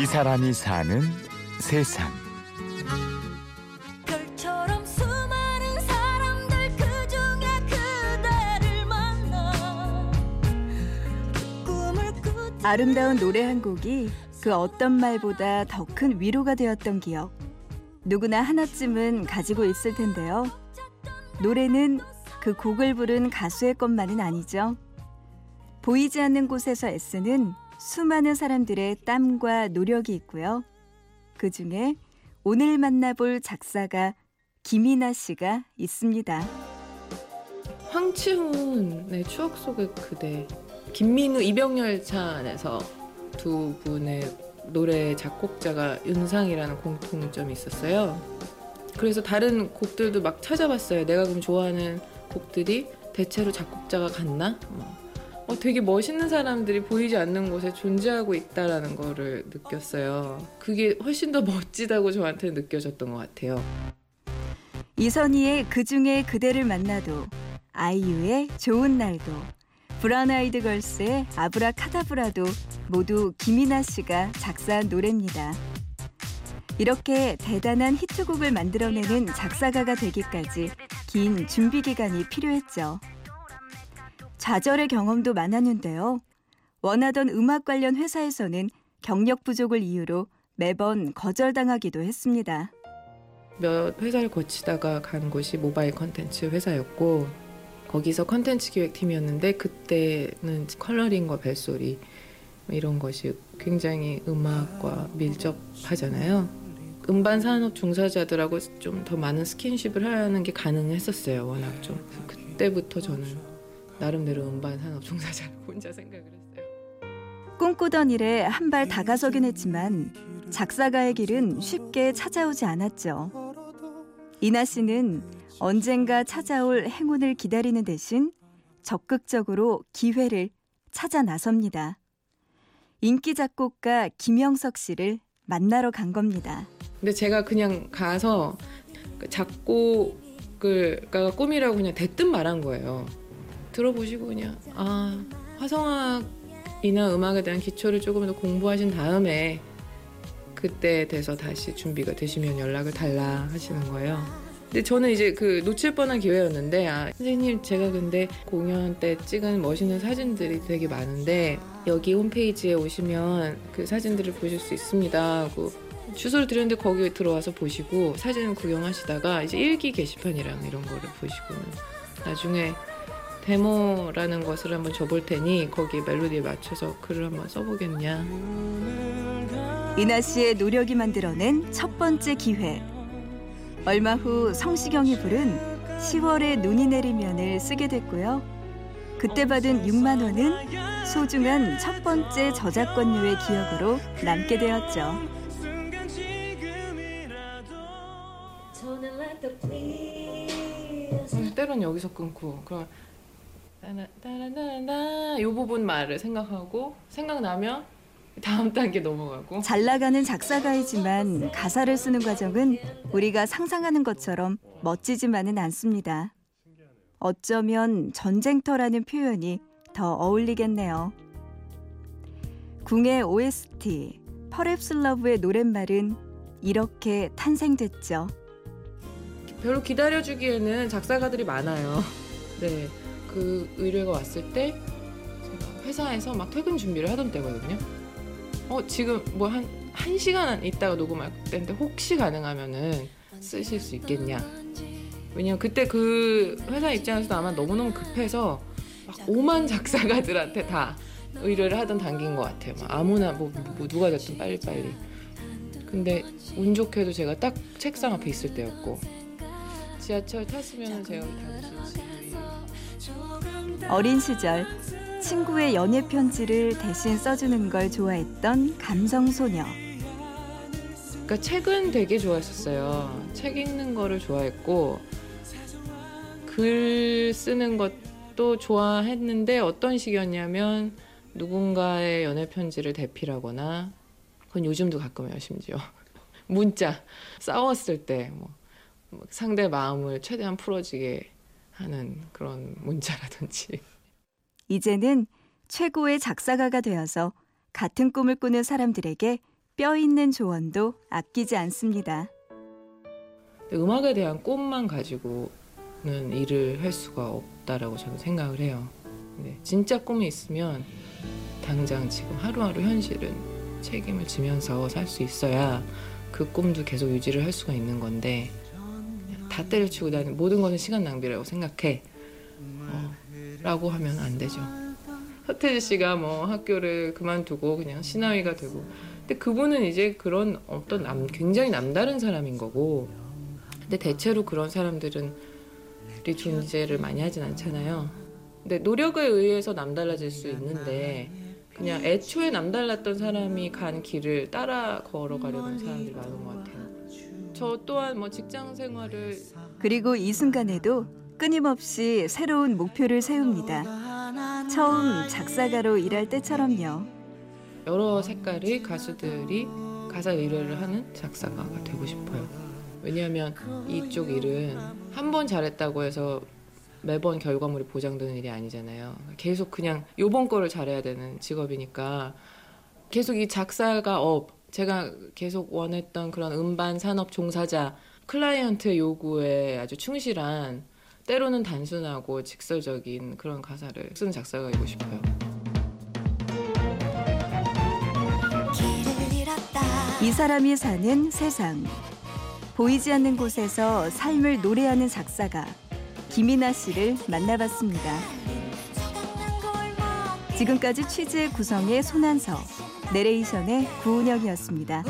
이 사람이 사는 세상. 별처럼 수많은 사람들 그 중에 그대를 만나 꿈을 꾸지 아름다운 노래 한 곡이 그 어떤 말보다 더 큰 위로가 되었던 기억. 누구나 하나쯤은 가지고 있을 텐데요. 노래는 그 곡을 부른 가수의 것만은 아니죠. 보이지 않는 곳에서 애쓰는 수많은 사람들의 땀과 노력이 있고요. 그 중에 오늘 만나볼 작사가 김이나 씨가 있습니다. 황치훈의 추억 속의 그대 김민우 이병열차 안에서 두 분의 노래 작곡자가 윤상이라는 공통점이 있었어요. 그래서 다른 곡들도 막 찾아봤어요. 내가 그럼 좋아하는 곡들이 대체로 작곡자가 같나? 어. 어, 되게 멋있는 사람들이 보이지 않는 곳에 존재하고 있다라는 거를 느꼈어요. 그게 훨씬 더 멋지다고 저한테 느껴졌던 것 같아요. 이선희의 그중에 그대를 만나도 아이유의 좋은 날도 브라운 아이드 걸스의 아브라카다브라도 모두 김이나 씨가 작사한 노래입니다. 이렇게 대단한 히트곡을 만들어내는 작사가가 되기까지 긴 준비 기간이 필요했죠. 좌절의 경험도 많았는데요. 원하던 음악 관련 회사에서는 경력 부족을 이유로 매번 거절당하기도 했습니다. 몇 회사를 거치다가 간 곳이 모바일 컨텐츠 회사였고 거기서 컨텐츠 기획팀이었는데 그때는 컬러링과 벨소리 뭐 이런 것이 굉장히 음악과 밀접하잖아요. 음반 산업 종사자들하고 좀 더 많은 스킨십을 하는 게 가능했었어요. 워낙 좀 그때부터 저는 나름대로 음반 산업 종사자라고 혼자 생각을 했어요. 꿈꾸던 일에 한 발 다가서긴 했지만 작사가의 길은 쉽게 찾아오지 않았죠. 이나 씨는 언젠가 찾아올 행운을 기다리는 대신 적극적으로 기회를 찾아 나섭니다. 인기 작곡가 김영석 씨를 만나러 간 겁니다. 근데 제가 그냥 가서 그 작곡을 가 꿈이라고 그냥 대뜸 말한 거예요. 들어보시고 그냥 아 화성학이나 음악에 대한 기초를 조금 더 공부하신 다음에 그때 돼서 다시 준비가 되시면 연락을 달라 하시는 거예요. 근데 저는 이제 그 놓칠 뻔한 기회였는데 아 선생님 제가 근데 공연 때 찍은 멋있는 사진들이 되게 많은데 여기 홈페이지에 오시면 그 사진들을 보실 수 있습니다 하고 주소를 드렸는데 거기 들어와서 보시고 사진 구경하시다가 이제 일기 게시판이랑 이런 거를 보시고는 나중에 데모라는 것을 한번 줘볼 테니 거기 멜로디에 맞춰서 글을 한번 써보겠냐 이나 씨의 노력이 만들어낸 첫 번째 기회. 얼마 후 성시경이 부른 10월에 눈이 내리면을 쓰게 됐고요. 그때 받은 6만 원은 소중한 첫 번째 저작권료의 기억으로 남게 되었죠. 음, 때론 여기서 끊고 그럼 따라 따라따라 요 부분 말을 생각하고 생각나면 다음 단계 넘어가고 잘 나가는 작사가이지만 가사를 쓰는 과정은 우리가 상상하는 것처럼 멋지지만은 않습니다. 어쩌면 전쟁터라는 표현이 더 어울리겠네요. 궁의 OST 퍼랩스 러브의 노랫말은 이렇게 탄생됐죠. 별로 기다려주기에는 작사가들이 많아요. 네, 그 의뢰가 왔을 때 제가 회사에서 막 퇴근 준비를 하던 때거든요. 어 지금 뭐 한 한 시간 있다가 녹음할 때인데 혹시 가능하면은 쓰실 수 있겠냐? 왜냐면 그때 그 회사 입장에서도 아마 너무너무 급해서 막 오만 작사가들한테 다 의뢰를 하던 단계인 것 같아요. 막 아무나 뭐, 뭐 누가 됐든 빨리빨리. 근데 운 좋게도 제가 딱 책상 앞에 있을 때였고 지하철 탔으면 제가 다시 어린 시절 친구의 연애 편지를 대신 써주는 걸 좋아했던 감성 소녀. 그러니까 책은 되게 좋아했었어요. 책 읽는 거를 좋아했고 글 쓰는 것도 좋아했는데 어떤 식이었냐면 누군가의 연애 편지를 대필하거나 그건 요즘도 가끔 해요 심지어 문자 싸웠을 때 뭐 상대 마음을 최대한 풀어지게 하는 그런 문자라든지 이제는 최고의 작사가가 되어서 같은 꿈을 꾸는 사람들에게 뼈 있는 조언도 아끼지 않습니다. 음악에 대한 꿈만 가지고는 일을 할 수가 없다라고 저는 생각을 해요. 진짜 꿈이 있으면 당장 지금 하루하루 현실은 책임을 지면서 살 수 있어야 그 꿈도 계속 유지를 할 수가 있는 건데 다 때려치고 나는 모든 것은 시간 낭비라고 생각해. 어, 라고 하면 안 되죠. 서태지 씨가 뭐 학교를 그만두고 그냥 신하위가 되고 근데 그분은 이제 그런 어떤 남, 굉장히 남다른 사람인 거고 근데 대체로 그런 사람들은 우리 존재를 많이 하진 않잖아요. 근데 노력에 의해서 남달라질 수 있는데 그냥 애초에 남달랐던 사람이 간 길을 따라 걸어가려는 사람들이 많은 것 같아요. 저 또한 뭐 직장 생활을 그리고 이 순간에도 끊임없이 새로운 목표를 세웁니다. 처음 작사가로 일할 때처럼요. 여러 색깔의 가수들이 가사 의뢰를 하는 작사가가 되고 싶어요. 왜냐하면 이쪽 일은 한 번 잘했다고 해서 매번 결과물이 보장되는 일이 아니잖아요. 계속 그냥 요번 거를 잘해야 되는 직업이니까 계속 이 작사가 업 제가 계속 원했던 그런 음반 산업 종사자 클라이언트의 요구에 아주 충실한 때로는 단순하고 직설적인 그런 가사를 쓰는 작사가이고 싶어요. 이 사람이 사는 세상. 보이지 않는 곳에서 삶을 노래하는 작사가 김이나 씨를 만나봤습니다. 지금까지 취재 구성의 손한서, 내레이션의 구은영이었습니다.